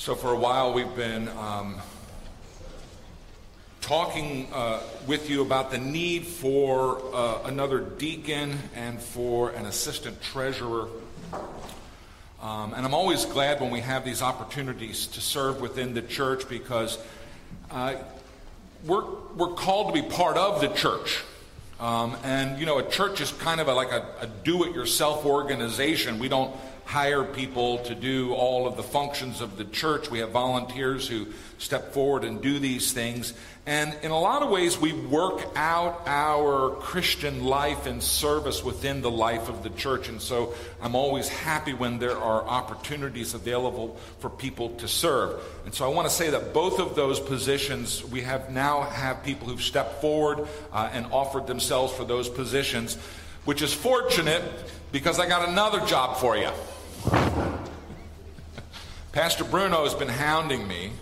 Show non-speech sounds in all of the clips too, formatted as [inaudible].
So, for a while, we've been um, talking uh, with you about the need for uh, another deacon and for an assistant treasurer. Um, and I'm always glad when we have these opportunities to serve within the church because uh, we're, we're called to be part of the church. Um, and, you know, a church is kind of a, like a, a do it yourself organization. We don't hire people to do all of the functions of the church. We have volunteers who step forward and do these things. And in a lot of ways, we work out our Christian life and service within the life of the church. And so I'm always happy when there are opportunities available for people to serve. And so I want to say that both of those positions, we have now have people who've stepped forward uh, and offered themselves for those positions, which is fortunate because I got another job for you. Pastor Bruno has been hounding me.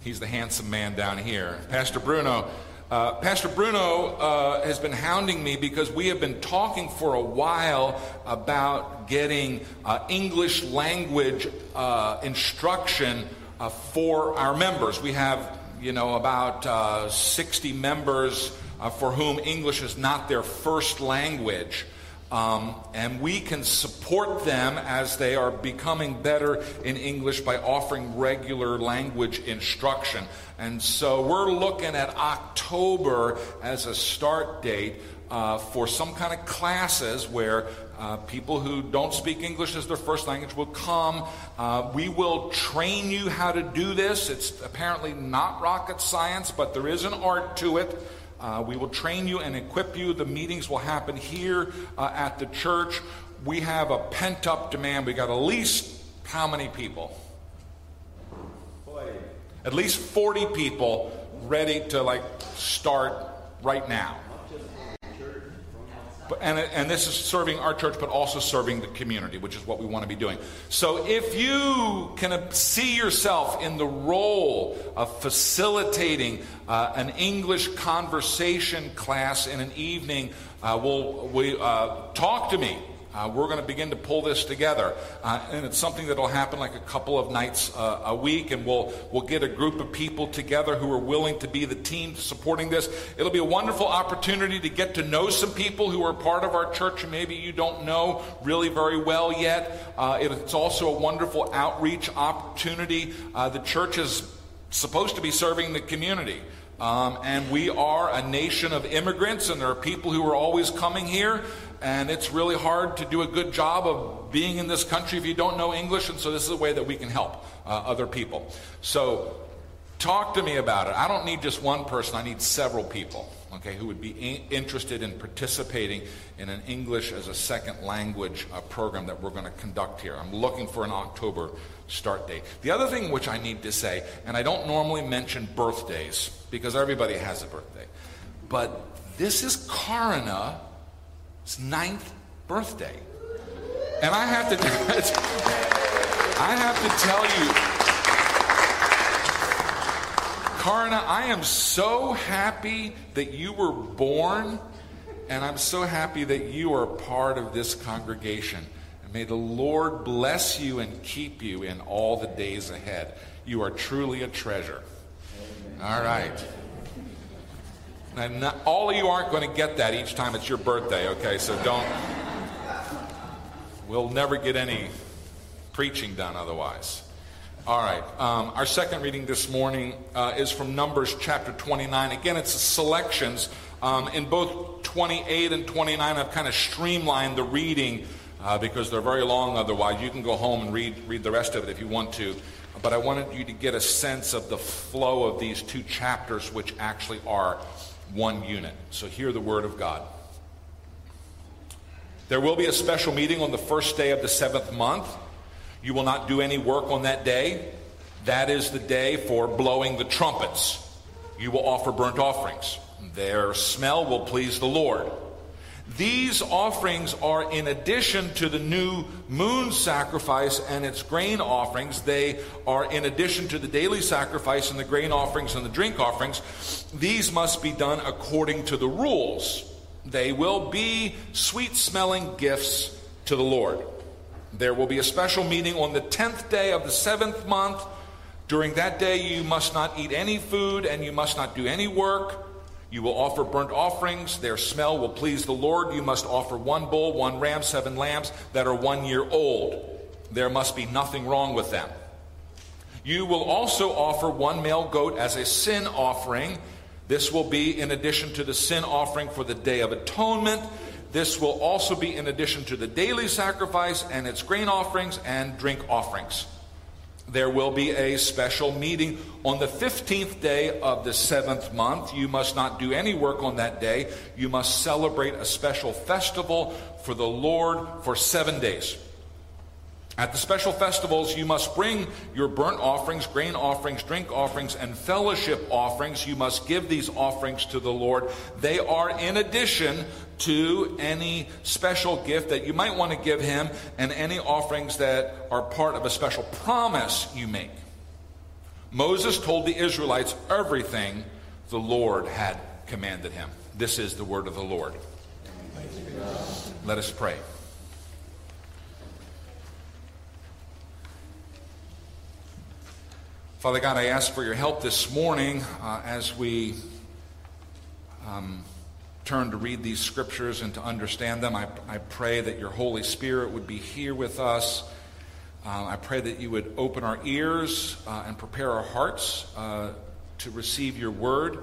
He's the handsome man down here. Pastor Bruno. Uh, Pastor Bruno uh, has been hounding me because we have been talking for a while about getting uh, English language uh, instruction uh, for our members. We have, you know, about uh, 60 members for whom English is not their first language. Um, and we can support them as they are becoming better in English by offering regular language instruction. And so we're looking at October as a start date uh, for some kind of classes where uh, people who don't speak English as their first language will come. Uh, we will train you how to do this. It's apparently not rocket science, but there is an art to it. Uh, we will train you and equip you. The meetings will happen here uh, at the church. We have a pent up demand. We got at least how many people? 40. At least 40 people ready to like start right now. But, and, and this is serving our church, but also serving the community, which is what we want to be doing. So if you can see yourself in the role of facilitating uh, an English conversation class in an evening, uh, will we, uh, talk to me uh, we're going to begin to pull this together, uh, and it's something that will happen like a couple of nights uh, a week, and we'll we'll get a group of people together who are willing to be the team supporting this. It'll be a wonderful opportunity to get to know some people who are part of our church, and maybe you don't know really very well yet. Uh, it's also a wonderful outreach opportunity. Uh, the church is supposed to be serving the community. Um, and we are a nation of immigrants, and there are people who are always coming here and it's really hard to do a good job of being in this country if you don't know English, and so this is a way that we can help uh, other people. So, talk to me about it. I don't need just one person, I need several people, okay, who would be interested in participating in an English as a second language uh, program that we're going to conduct here. I'm looking for an October start date. The other thing which I need to say, and I don't normally mention birthdays because everybody has a birthday, but this is Karina ninth birthday. And I have to, [laughs] I have to tell you, Karna, I am so happy that you were born, and I'm so happy that you are part of this congregation. And may the Lord bless you and keep you in all the days ahead. You are truly a treasure. All right. And not, all of you aren't going to get that each time it's your birthday, okay? So don't. We'll never get any preaching done otherwise. All right. Um, our second reading this morning uh, is from Numbers chapter 29. Again, it's selections. Um, in both 28 and 29, I've kind of streamlined the reading uh, because they're very long otherwise. You can go home and read, read the rest of it if you want to. But I wanted you to get a sense of the flow of these two chapters, which actually are one unit. So hear the word of God. There will be a special meeting on the first day of the seventh month. You will not do any work on that day. That is the day for blowing the trumpets. You will offer burnt offerings. Their smell will please the Lord. These offerings are in addition to the new moon sacrifice and its grain offerings. They are in addition to the daily sacrifice and the grain offerings and the drink offerings. These must be done according to the rules. They will be sweet smelling gifts to the Lord. There will be a special meeting on the 10th day of the seventh month. During that day, you must not eat any food and you must not do any work. You will offer burnt offerings. Their smell will please the Lord. You must offer one bull, one ram, seven lambs that are one year old. There must be nothing wrong with them. You will also offer one male goat as a sin offering. This will be in addition to the sin offering for the Day of Atonement. This will also be in addition to the daily sacrifice and its grain offerings and drink offerings. There will be a special meeting on the 15th day of the seventh month. You must not do any work on that day. You must celebrate a special festival for the Lord for seven days. At the special festivals, you must bring your burnt offerings, grain offerings, drink offerings, and fellowship offerings. You must give these offerings to the Lord. They are in addition to any special gift that you might want to give Him and any offerings that are part of a special promise you make. Moses told the Israelites everything the Lord had commanded him. This is the word of the Lord. Let us pray. Father God, I ask for your help this morning uh, as we um, turn to read these scriptures and to understand them. I, I pray that your Holy Spirit would be here with us. Uh, I pray that you would open our ears uh, and prepare our hearts uh, to receive your word.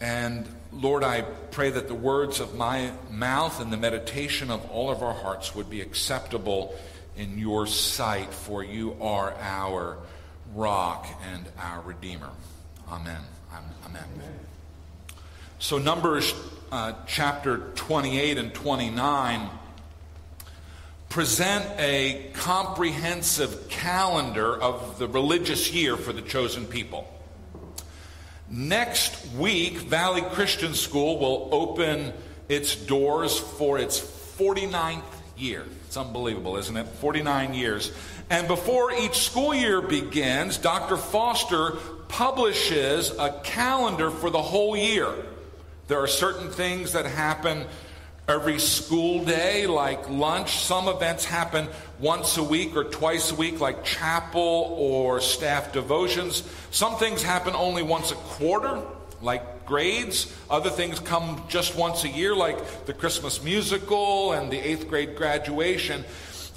And Lord, I pray that the words of my mouth and the meditation of all of our hearts would be acceptable in your sight, for you are our rock and our Redeemer. Amen. Amen. So, Numbers uh, chapter 28 and 29 present a comprehensive calendar of the religious year for the chosen people. Next week, Valley Christian School will open its doors for its 49th year. It's unbelievable, isn't it? 49 years. And before each school year begins, Dr. Foster publishes a calendar for the whole year. There are certain things that happen every school day, like lunch. Some events happen once a week or twice a week, like chapel or staff devotions. Some things happen only once a quarter, like grades. Other things come just once a year, like the Christmas musical and the eighth grade graduation.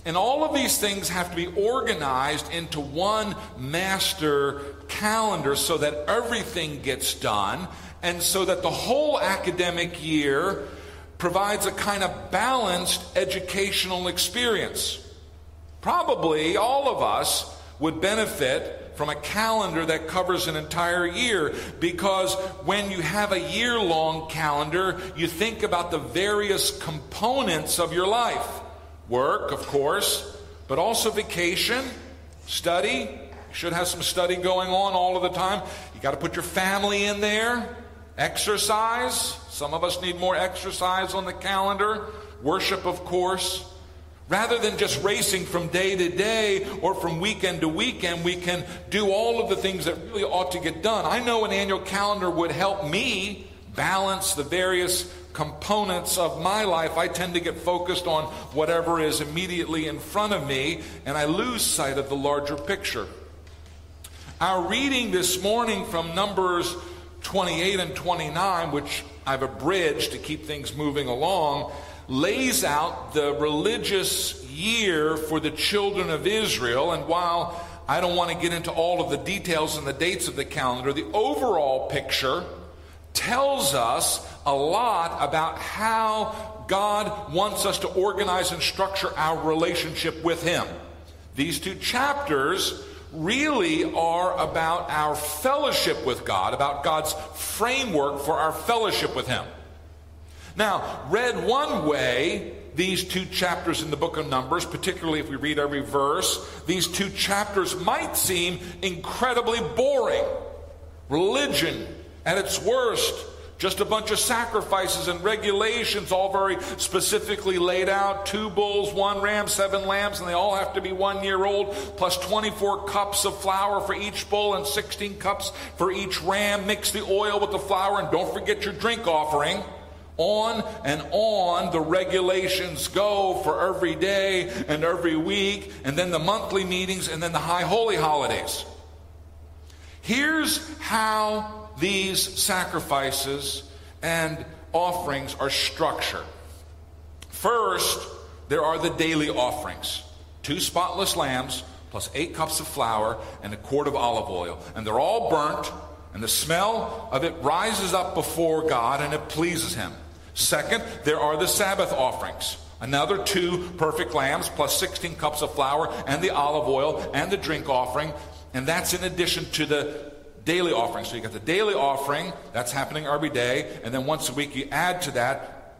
And all of these things have to be organized into one master calendar so that everything gets done and so that the whole academic year provides a kind of balanced educational experience. Probably all of us would benefit from a calendar that covers an entire year because when you have a year long calendar, you think about the various components of your life work, of course, but also vacation, study. You should have some study going on all of the time. You got to put your family in there. Exercise. Some of us need more exercise on the calendar. Worship, of course. Rather than just racing from day to day or from weekend to weekend, we can do all of the things that really ought to get done. I know an annual calendar would help me balance the various components of my life, I tend to get focused on whatever is immediately in front of me, and I lose sight of the larger picture. Our reading this morning from Numbers 28 and 29, which I've abridged to keep things moving along, lays out the religious year for the children of Israel. And while I don't want to get into all of the details and the dates of the calendar, the overall picture tells us a lot about how God wants us to organize and structure our relationship with Him. These two chapters really are about our fellowship with God, about God's framework for our fellowship with Him. Now, read one way, these two chapters in the book of Numbers, particularly if we read every verse, these two chapters might seem incredibly boring. Religion at its worst, just a bunch of sacrifices and regulations, all very specifically laid out two bulls, one ram, seven lambs, and they all have to be one year old, plus 24 cups of flour for each bull and 16 cups for each ram. Mix the oil with the flour, and don't forget your drink offering. On and on the regulations go for every day and every week, and then the monthly meetings, and then the high holy holidays. Here's how these sacrifices and offerings are structured. First, there are the daily offerings two spotless lambs, plus eight cups of flour, and a quart of olive oil. And they're all burnt, and the smell of it rises up before God, and it pleases Him. Second, there are the Sabbath offerings. Another two perfect lambs, plus 16 cups of flour, and the olive oil, and the drink offering. And that's in addition to the daily offering. So you got the daily offering, that's happening every day. And then once a week, you add to that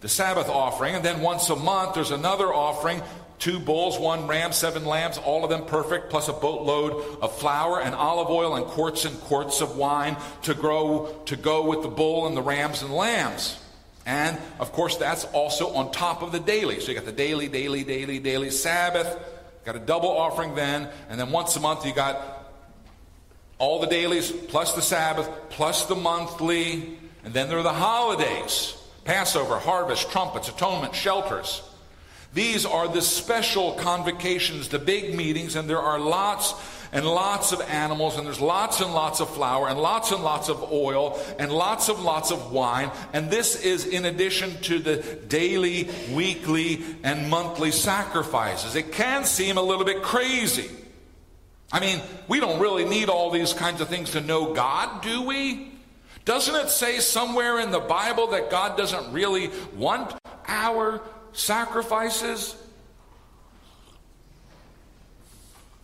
the Sabbath offering. And then once a month, there's another offering two bulls, one ram, seven lambs, all of them perfect, plus a boatload of flour and olive oil and quarts and quarts of wine to grow to go with the bull and the rams and lambs. And of course, that's also on top of the daily. So you got the daily, daily, daily, daily Sabbath. Got a double offering then, and then once a month you got all the dailies plus the Sabbath plus the monthly, and then there are the holidays Passover, harvest, trumpets, atonement, shelters. These are the special convocations, the big meetings, and there are lots and lots of animals, and there's lots and lots of flour, and lots and lots of oil, and lots and lots of wine. And this is in addition to the daily, weekly, and monthly sacrifices. It can seem a little bit crazy. I mean, we don't really need all these kinds of things to know God, do we? Doesn't it say somewhere in the Bible that God doesn't really want our sacrifices.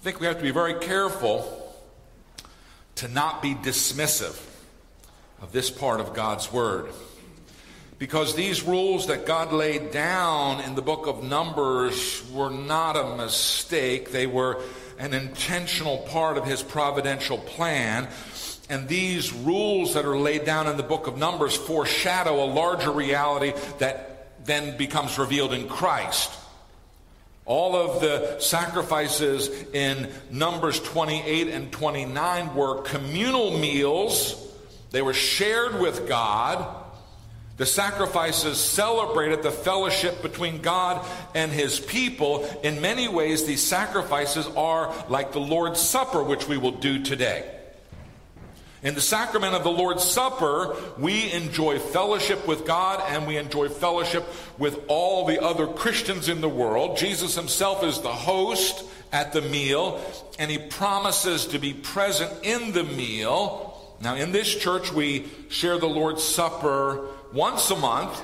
I think we have to be very careful to not be dismissive of this part of God's Word. Because these rules that God laid down in the book of Numbers were not a mistake, they were an intentional part of His providential plan. And these rules that are laid down in the book of Numbers foreshadow a larger reality that then becomes revealed in Christ. All of the sacrifices in Numbers 28 and 29 were communal meals. They were shared with God. The sacrifices celebrated the fellowship between God and his people. In many ways, these sacrifices are like the Lord's Supper, which we will do today. In the sacrament of the Lord's Supper, we enjoy fellowship with God and we enjoy fellowship with all the other Christians in the world. Jesus himself is the host at the meal, and he promises to be present in the meal. Now, in this church, we share the Lord's Supper once a month,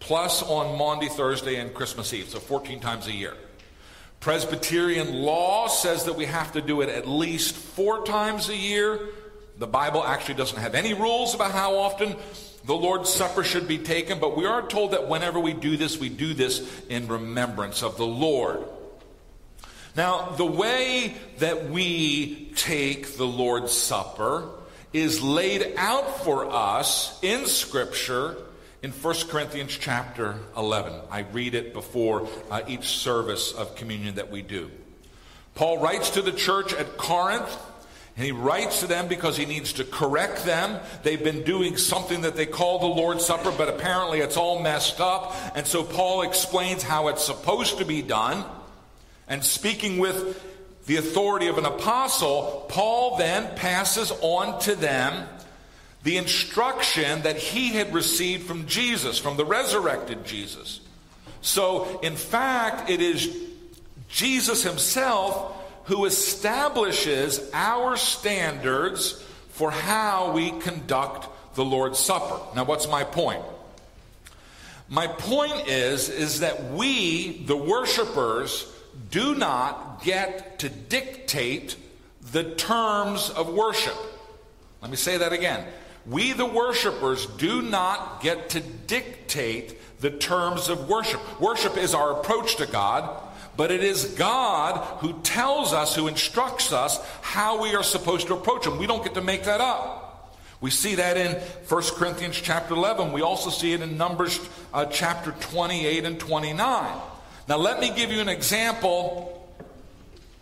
plus on Maundy, Thursday, and Christmas Eve, so 14 times a year. Presbyterian law says that we have to do it at least four times a year. The Bible actually doesn't have any rules about how often the Lord's Supper should be taken, but we are told that whenever we do this, we do this in remembrance of the Lord. Now, the way that we take the Lord's Supper is laid out for us in Scripture in 1 Corinthians chapter 11. I read it before uh, each service of communion that we do. Paul writes to the church at Corinth and he writes to them because he needs to correct them. They've been doing something that they call the Lord's Supper, but apparently it's all messed up. And so Paul explains how it's supposed to be done. And speaking with the authority of an apostle, Paul then passes on to them the instruction that he had received from Jesus, from the resurrected Jesus. So, in fact, it is Jesus himself who establishes our standards for how we conduct the Lord's Supper. Now, what's my point? My point is, is that we, the worshipers, do not get to dictate the terms of worship. Let me say that again. We, the worshipers, do not get to dictate the terms of worship. Worship is our approach to God. But it is God who tells us, who instructs us how we are supposed to approach Him. We don't get to make that up. We see that in 1 Corinthians chapter 11. We also see it in Numbers uh, chapter 28 and 29. Now, let me give you an example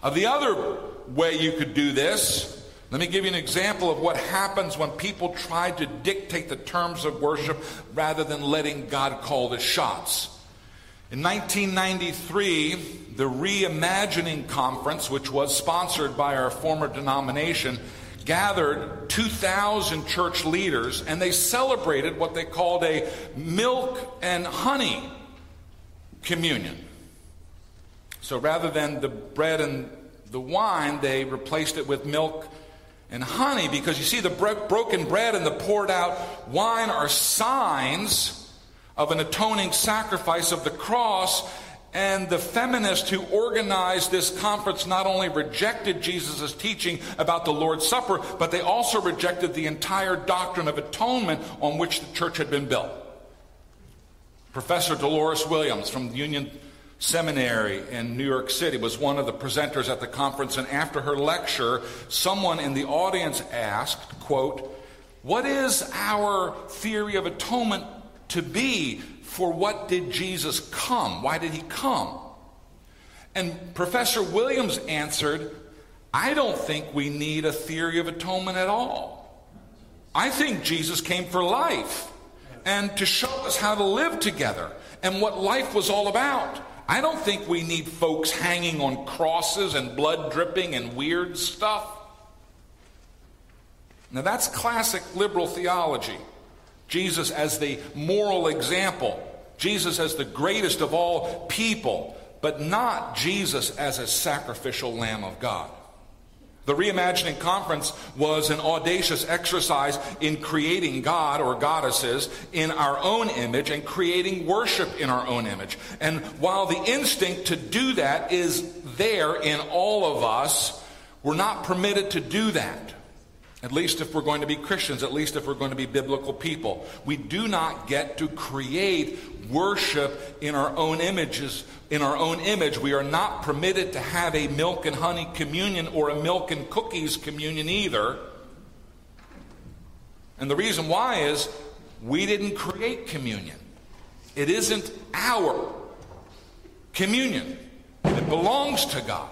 of the other way you could do this. Let me give you an example of what happens when people try to dictate the terms of worship rather than letting God call the shots. In 1993, the Reimagining Conference, which was sponsored by our former denomination, gathered 2,000 church leaders and they celebrated what they called a milk and honey communion. So rather than the bread and the wine, they replaced it with milk and honey because you see, the broken bread and the poured out wine are signs of an atoning sacrifice of the cross. And the feminists who organized this conference not only rejected Jesus' teaching about the Lord's Supper, but they also rejected the entire doctrine of atonement on which the church had been built. Professor Dolores Williams from the Union Seminary in New York City was one of the presenters at the conference, and after her lecture, someone in the audience asked, quote, What is our theory of atonement to be? For what did Jesus come? Why did he come? And Professor Williams answered, I don't think we need a theory of atonement at all. I think Jesus came for life and to show us how to live together and what life was all about. I don't think we need folks hanging on crosses and blood dripping and weird stuff. Now, that's classic liberal theology. Jesus as the moral example, Jesus as the greatest of all people, but not Jesus as a sacrificial Lamb of God. The Reimagining Conference was an audacious exercise in creating God or goddesses in our own image and creating worship in our own image. And while the instinct to do that is there in all of us, we're not permitted to do that. At least if we're going to be Christians, at least if we're going to be biblical people. We do not get to create worship in our own images, in our own image. We are not permitted to have a milk and honey communion or a milk and cookies communion either. And the reason why is we didn't create communion. It isn't our communion. It belongs to God.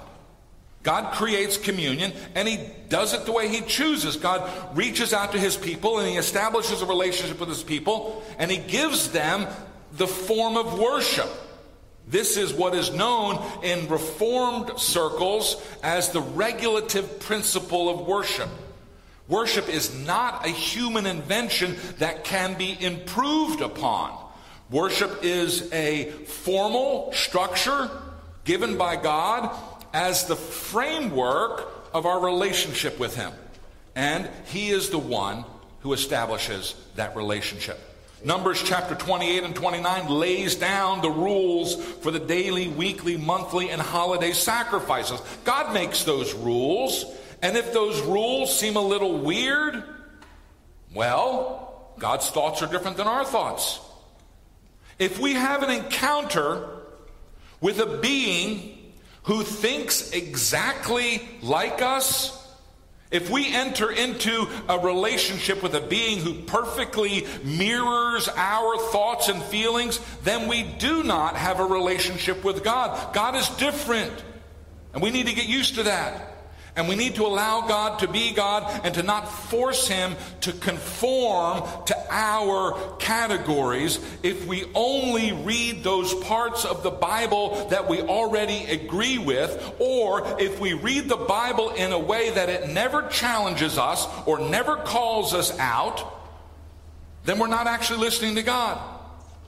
God creates communion and he does it the way he chooses. God reaches out to his people and he establishes a relationship with his people and he gives them the form of worship. This is what is known in Reformed circles as the regulative principle of worship. Worship is not a human invention that can be improved upon. Worship is a formal structure given by God as the framework of our relationship with Him. And He is the one who establishes that relationship. Numbers chapter 28 and 29 lays down the rules for the daily, weekly, monthly, and holiday sacrifices. God makes those rules, and if those rules seem a little weird, well, God's thoughts are different than our thoughts. If we have an encounter with a being who thinks exactly like us, if we enter into a relationship with a being who perfectly mirrors our thoughts and feelings, then we do not have a relationship with God. God is different. And we need to get used to that. And we need to allow God to be God and to not force Him to conform to our categories. If we only read those parts of the Bible that we already agree with, or if we read the Bible in a way that it never challenges us or never calls us out, then we're not actually listening to God.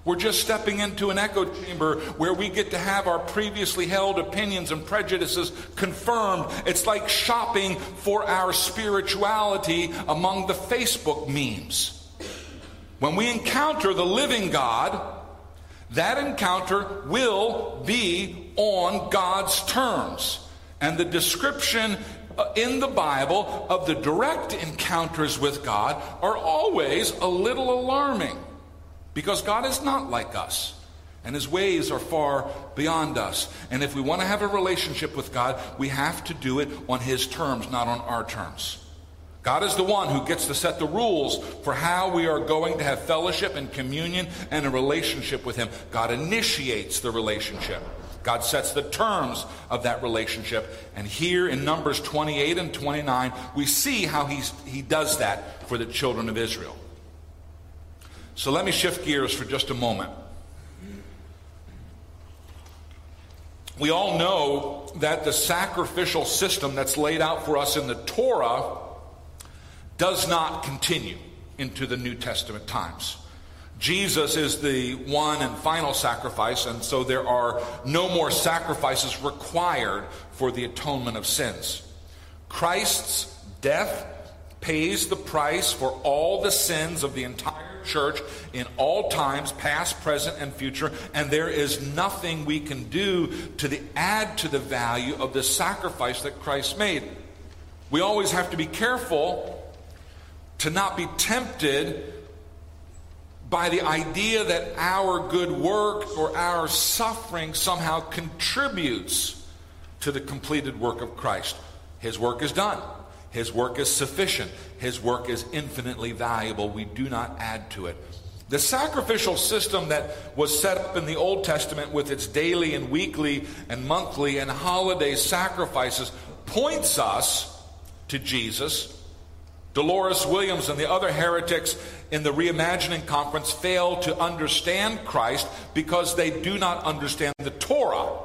We're just stepping into an echo chamber where we get to have our previously held opinions and prejudices confirmed. It's like shopping for our spirituality among the Facebook memes. When we encounter the living God, that encounter will be on God's terms. And the description uh, in the Bible of the direct encounters with God are always a little alarming. Because God is not like us. And his ways are far beyond us. And if we want to have a relationship with God, we have to do it on his terms, not on our terms. God is the one who gets to set the rules for how we are going to have fellowship and communion and a relationship with him. God initiates the relationship. God sets the terms of that relationship. And here in Numbers 28 and 29, we see how he's, he does that for the children of Israel. So let me shift gears for just a moment. We all know that the sacrificial system that's laid out for us in the Torah does not continue into the New Testament times. Jesus is the one and final sacrifice, and so there are no more sacrifices required for the atonement of sins. Christ's death pays the price for all the sins of the entire church in all times, past, present, and future, and there is nothing we can do to the, add to the value of the sacrifice that Christ made. We always have to be careful to not be tempted by the idea that our good work or our suffering somehow contributes to the completed work of Christ. His work is done. His work is sufficient. His work is infinitely valuable. We do not add to it. The sacrificial system that was set up in the Old Testament with its daily and weekly and monthly and holiday sacrifices points us to Jesus Dolores Williams and the other heretics in the Reimagining Conference fail to understand Christ because they do not understand the Torah.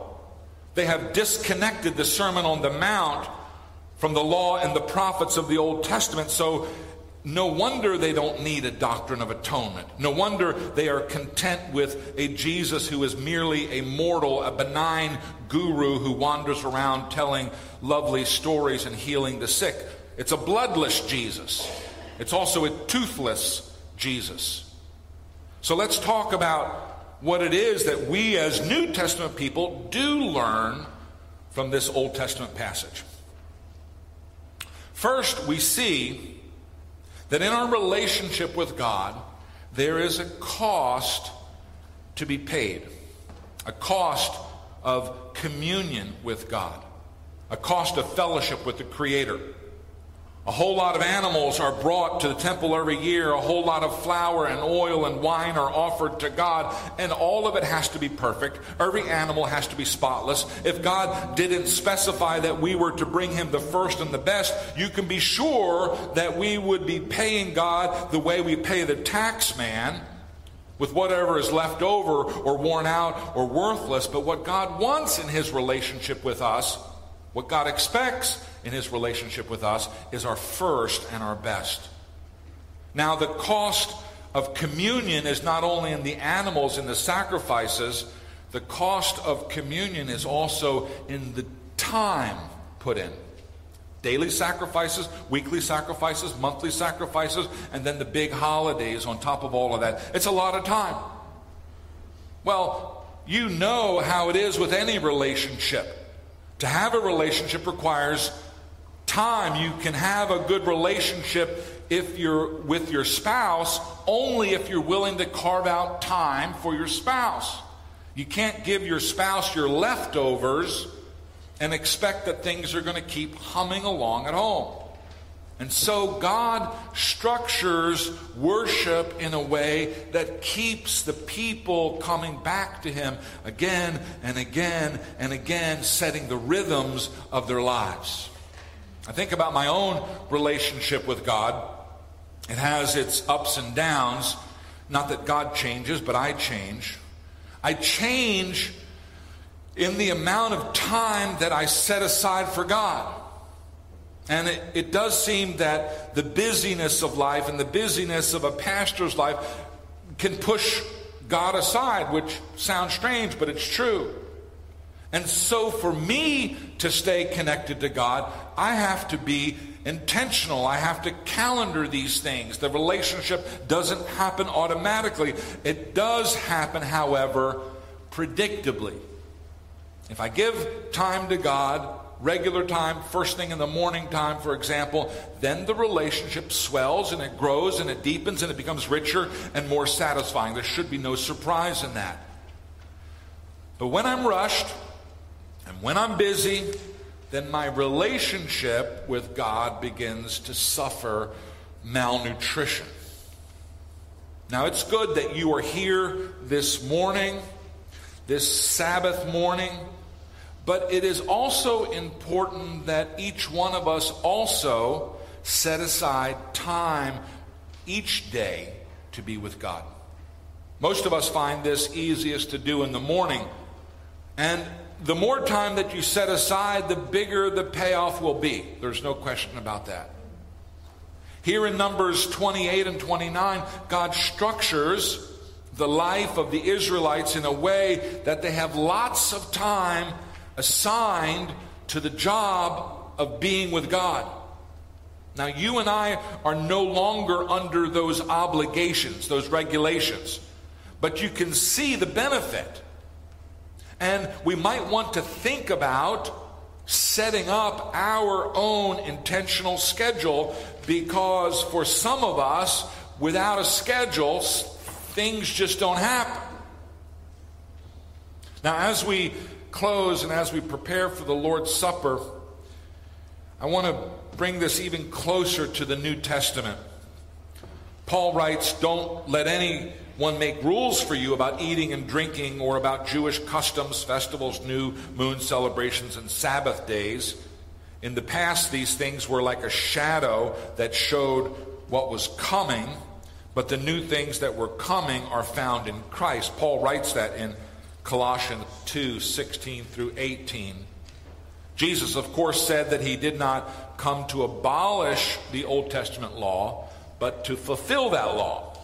They have disconnected the Sermon on the Mount from the law and the prophets of the Old Testament. So, no wonder they don't need a doctrine of atonement. No wonder they are content with a Jesus who is merely a mortal, a benign guru who wanders around telling lovely stories and healing the sick. It's a bloodless Jesus. It's also a toothless Jesus. So let's talk about what it is that we as New Testament people do learn from this Old Testament passage. First, we see that in our relationship with God, there is a cost to be paid, a cost of communion with God, a cost of fellowship with the Creator. A whole lot of animals are brought to the temple every year. A whole lot of flour and oil and wine are offered to God, and all of it has to be perfect. Every animal has to be spotless. If God didn't specify that we were to bring Him the first and the best, you can be sure that we would be paying God the way we pay the tax man with whatever is left over or worn out or worthless. But what God wants in His relationship with us, what God expects, in his relationship with us is our first and our best. Now, the cost of communion is not only in the animals and the sacrifices, the cost of communion is also in the time put in. Daily sacrifices, weekly sacrifices, monthly sacrifices, and then the big holidays on top of all of that. It's a lot of time. Well, you know how it is with any relationship. To have a relationship requires time. You can have a good relationship if you're with your spouse only if you're willing to carve out time for your spouse. You can't give your spouse your leftovers and expect that things are going to keep humming along at home. And so God structures worship in a way that keeps the people coming back to Him again and again and again, setting the rhythms of their lives. I think about my own relationship with God. It has its ups and downs. Not that God changes, but I change. I change in the amount of time that I set aside for God. And it, it, does seem that the busyness of life and the busyness of a pastor's life can push God aside, which sounds strange, but it's true. And so, for me to stay connected to God, I have to be intentional. I have to calendar these things. The relationship doesn't happen automatically. It does happen, however, predictably. If I give time to God, regular time, first thing in the morning time, for example, then the relationship swells and it grows and it deepens and it becomes richer and more satisfying. There should be no surprise in that. But when I'm rushed, and when I'm busy, then my relationship with God begins to suffer malnutrition. Now, it's good that you are here this morning. this Sabbath morning, but it is also important that each one of us also set aside time each day to be with God. Most of us find this easiest to do in the morning. And the more time that you set aside, the bigger the payoff will be. There's no question about that. Here in Numbers 28 and 29, God structures the life of the Israelites in a way that they have lots of time assigned to the job of being with God. Now, you and I are no longer under those obligations, those regulations, but you can see the benefit. And we might want to think about setting up our own intentional schedule because for some of us, without a schedule, things just don't happen. Now, as we close and as we prepare for the Lord's Supper, I want to bring this even closer to the New Testament. Paul writes, Don't let anyone make rules for you about eating and drinking or about Jewish customs, festivals, new moon celebrations, and Sabbath days. In the past, these things were like a shadow that showed what was coming, but the new things that were coming are found in Christ. Paul writes that in Colossians 2 16 through 18. Jesus, of course, said that he did not come to abolish the Old Testament law, but to fulfill that law.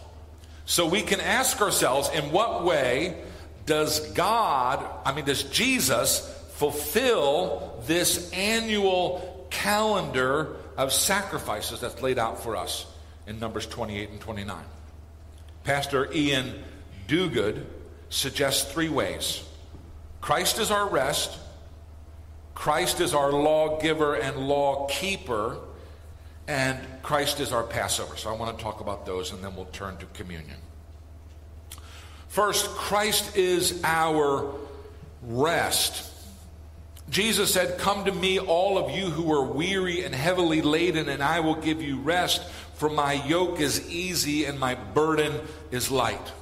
So we can ask ourselves in what way does God, I mean, does Jesus fulfill this annual calendar of sacrifices that's laid out for us in Numbers 28 and 29? Pastor Iain Duguid suggests three ways Christ is our rest. Christ is our lawgiver and law keeper, and Christ is our Passover. So I want to talk about those, and then we'll turn to communion. First, Christ is our rest. Jesus said, Come to me, all of you who are weary and heavily laden, and I will give you rest, for my yoke is easy and my burden is light.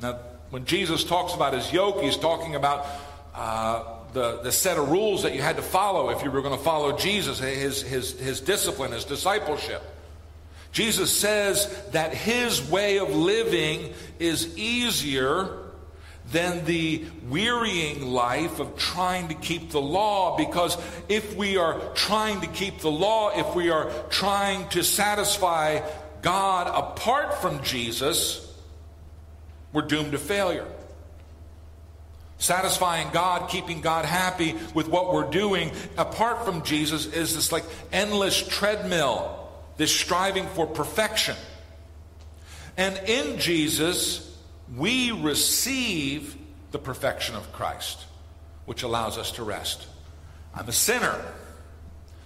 Now, when Jesus talks about his yoke, he's talking about uh, the, the set of rules that you had to follow if you were going to follow Jesus, his, his, his discipline, his discipleship. Jesus says that his way of living is easier than the wearying life of trying to keep the law because if we are trying to keep the law, if we are trying to satisfy God apart from Jesus, we're doomed to failure. Satisfying God, keeping God happy with what we're doing, apart from Jesus, is this like endless treadmill, this striving for perfection. And in Jesus, we receive the perfection of Christ, which allows us to rest. I'm a sinner,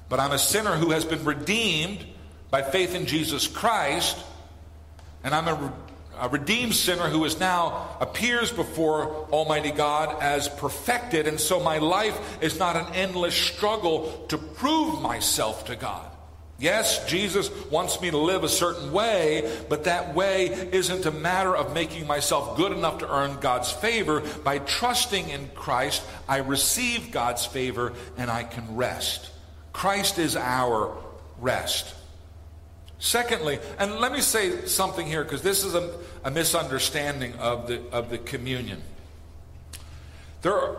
but I'm a sinner who has been redeemed by faith in Jesus Christ, and I'm a a redeemed sinner who is now appears before Almighty God as perfected, and so my life is not an endless struggle to prove myself to God. Yes, Jesus wants me to live a certain way, but that way isn't a matter of making myself good enough to earn God's favor. By trusting in Christ, I receive God's favor and I can rest. Christ is our rest. Secondly, and let me say something here because this is a, a, misunderstanding of the, of the communion. There are,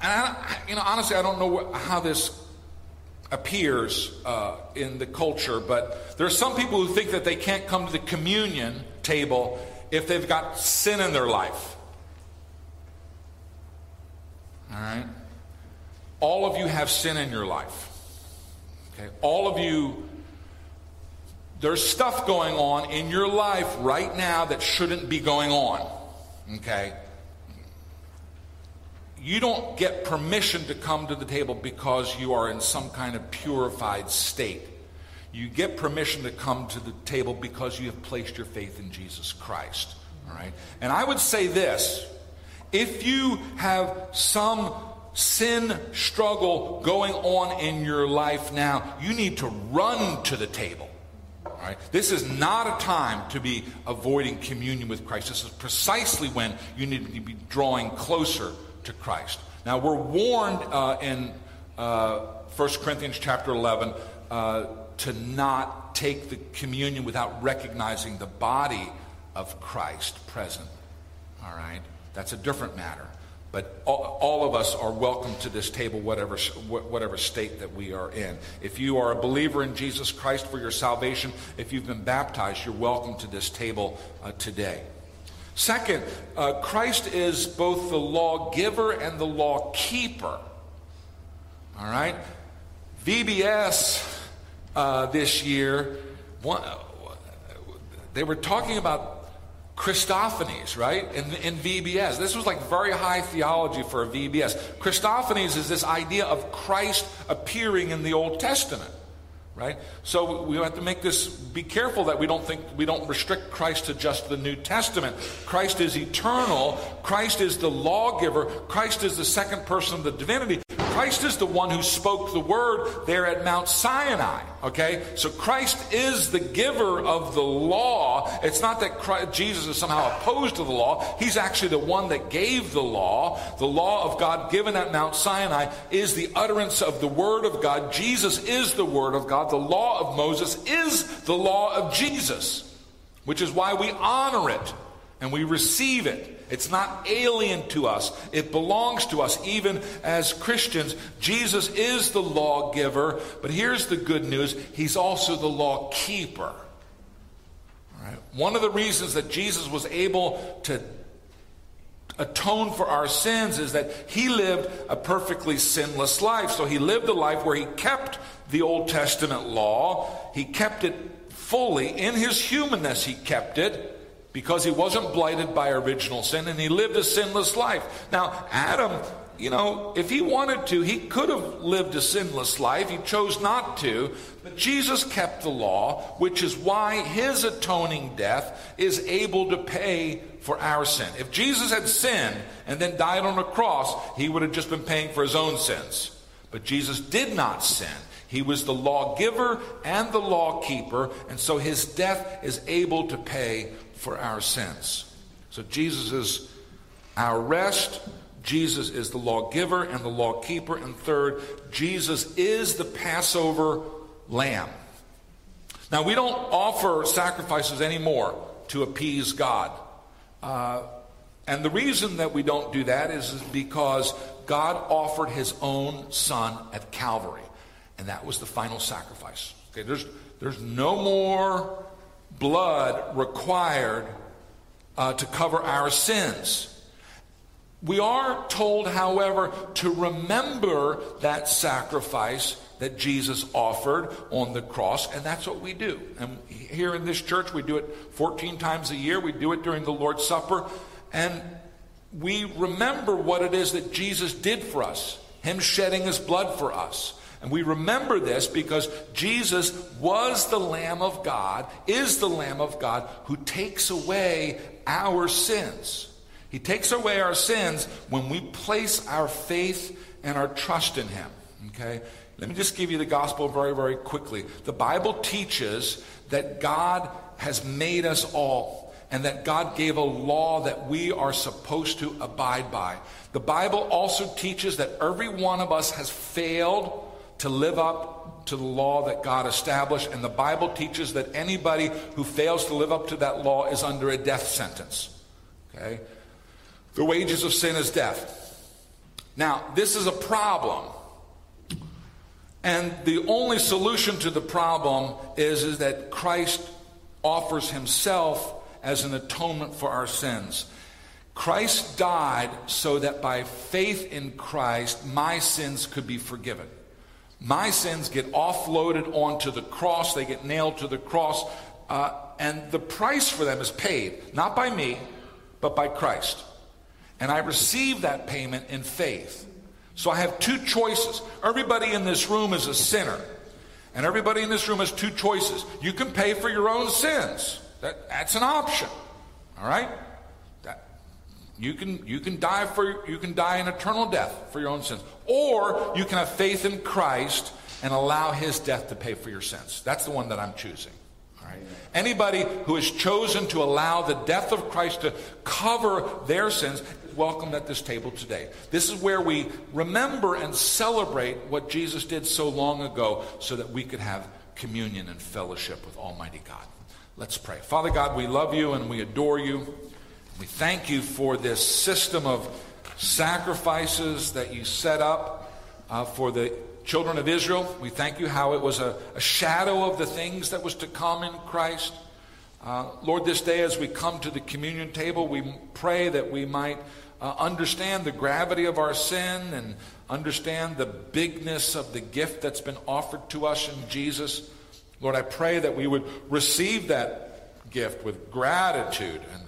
and I, you know, honestly, I don't know how this appears uh, in the culture, but there are some people who think that they can't come to the communion table if they've got sin in their life. All right? All of you have sin in your life. Okay? All of you there's stuff going on in your life right now that shouldn't be going on. Okay? You don't get permission to come to the table because you are in some kind of purified state. You get permission to come to the table because you have placed your faith in Jesus Christ. All right? And I would say this if you have some sin struggle going on in your life now, you need to run to the table All right? This is not a time to be avoiding communion with Christ. This is precisely when you need to be drawing closer to Christ. Now, we're warned uh, in uh, 1 Corinthians chapter 11 uh, to not take the communion without recognizing the body of Christ present. All right? That's a different matter. But all, all, of us are welcome to this table, whatever, whatever state that we are in. If you are a believer in Jesus Christ for your salvation, if you've been baptized, you're welcome to this table uh, today. Second, uh, Christ is both the lawgiver and the law keeper. All right? VBS uh, this year, one, they were talking about Christophanies, right? In, in VBS. This was like very high theology for a VBS. Christophanies is this idea of Christ appearing in the Old Testament, right? So we have to make this, be careful that we don't think, we don't restrict Christ to just the New Testament. Christ is eternal. Christ is the lawgiver. Christ is the second person of the divinity. Christ is the one who spoke the word there at Mount Sinai. Okay? So Christ is the giver of the law. It's not that Christ, Jesus is somehow opposed to the law. He's actually the one that gave the law. The law of God given at Mount Sinai is the utterance of the word of God. Jesus is the word of God. The law of Moses is the law of Jesus, which is why we honor it and we receive it. It's not alien to us. It belongs to us, even as Christians. Jesus is the lawgiver, but here's the good news He's also the law keeper. Right? One of the reasons that Jesus was able to atone for our sins is that He lived a perfectly sinless life. So He lived a life where He kept the Old Testament law, He kept it fully. In His humanness, He kept it because he wasn't blighted by original sin and he lived a sinless life. Now, Adam, you know, if he wanted to, he could have lived a sinless life. He chose not to. But Jesus kept the law, which is why his atoning death is able to pay for our sin. If Jesus had sinned and then died on a cross, he would have just been paying for his own sins. But Jesus did not sin. He was the lawgiver and the law keeper, and so his death is able to pay for our sins. So Jesus is our rest. Jesus is the lawgiver and the lawkeeper. And third, Jesus is the Passover lamb. Now, we don't offer sacrifices anymore to appease God. Uh, and the reason that we don't do that is because God offered his own son at Calvary. And that was the final sacrifice. Okay, there's, there's no more blood required uh, to cover our sins. We are told, however, to remember that sacrifice that Jesus offered on the cross, and that's what we do. And here in this church, we do it 14 times a year. We do it during the Lord's Supper, and we remember what it is that Jesus did for us, Him shedding His blood for us. And we remember this because Jesus was the Lamb of God, is the Lamb of God who takes away our sins. He takes away our sins when we place our faith and our trust in Him. Okay? Let me just give you the gospel very, very quickly. The Bible teaches that God has made us all and that God gave a law that we are supposed to abide by. The Bible also teaches that every one of us has failed to live up to the law that God established. And the Bible teaches that anybody who fails to live up to that law is under a death sentence. Okay? The wages of sin is death. Now, this is a problem. And the only solution to the problem is, is that Christ offers himself as an atonement for our sins. Christ died so that by faith in Christ, my sins could be forgiven. My sins get offloaded onto the cross, they get nailed to the cross, uh, and the price for them is paid, not by me, but by Christ. And I receive that payment in faith. So I have two choices. Everybody in this room is a sinner. And everybody in this room has two choices. You can pay for your own sins. That, that's an option. All right? You can, you can die for you can die an eternal death for your own sins. Or you can have faith in Christ and allow his death to pay for your sins. That's the one that I'm choosing. All right? Anybody who has chosen to allow the death of Christ to cover their sins welcome at this table today. This is where we remember and celebrate what Jesus did so long ago so that we could have communion and fellowship with Almighty God. Let's pray. Father God, we love you and we adore you. We thank you for this system of sacrifices that you set up uh, for the children of Israel. We thank you how it was a, a shadow of the things that was to come in Christ. Uh, Lord, this day as we come to the communion table, we pray that we might uh, understand the gravity of our sin and understand the bigness of the gift that's been offered to us in Jesus. Lord, I pray that we would receive that gift with gratitude and,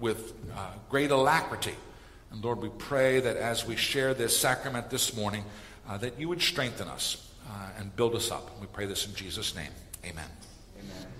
with uh, great alacrity. And Lord, we pray that as we share this sacrament this morning, uh, that you would strengthen us uh, and build us up. We pray this in Jesus' name. Amen. Amen.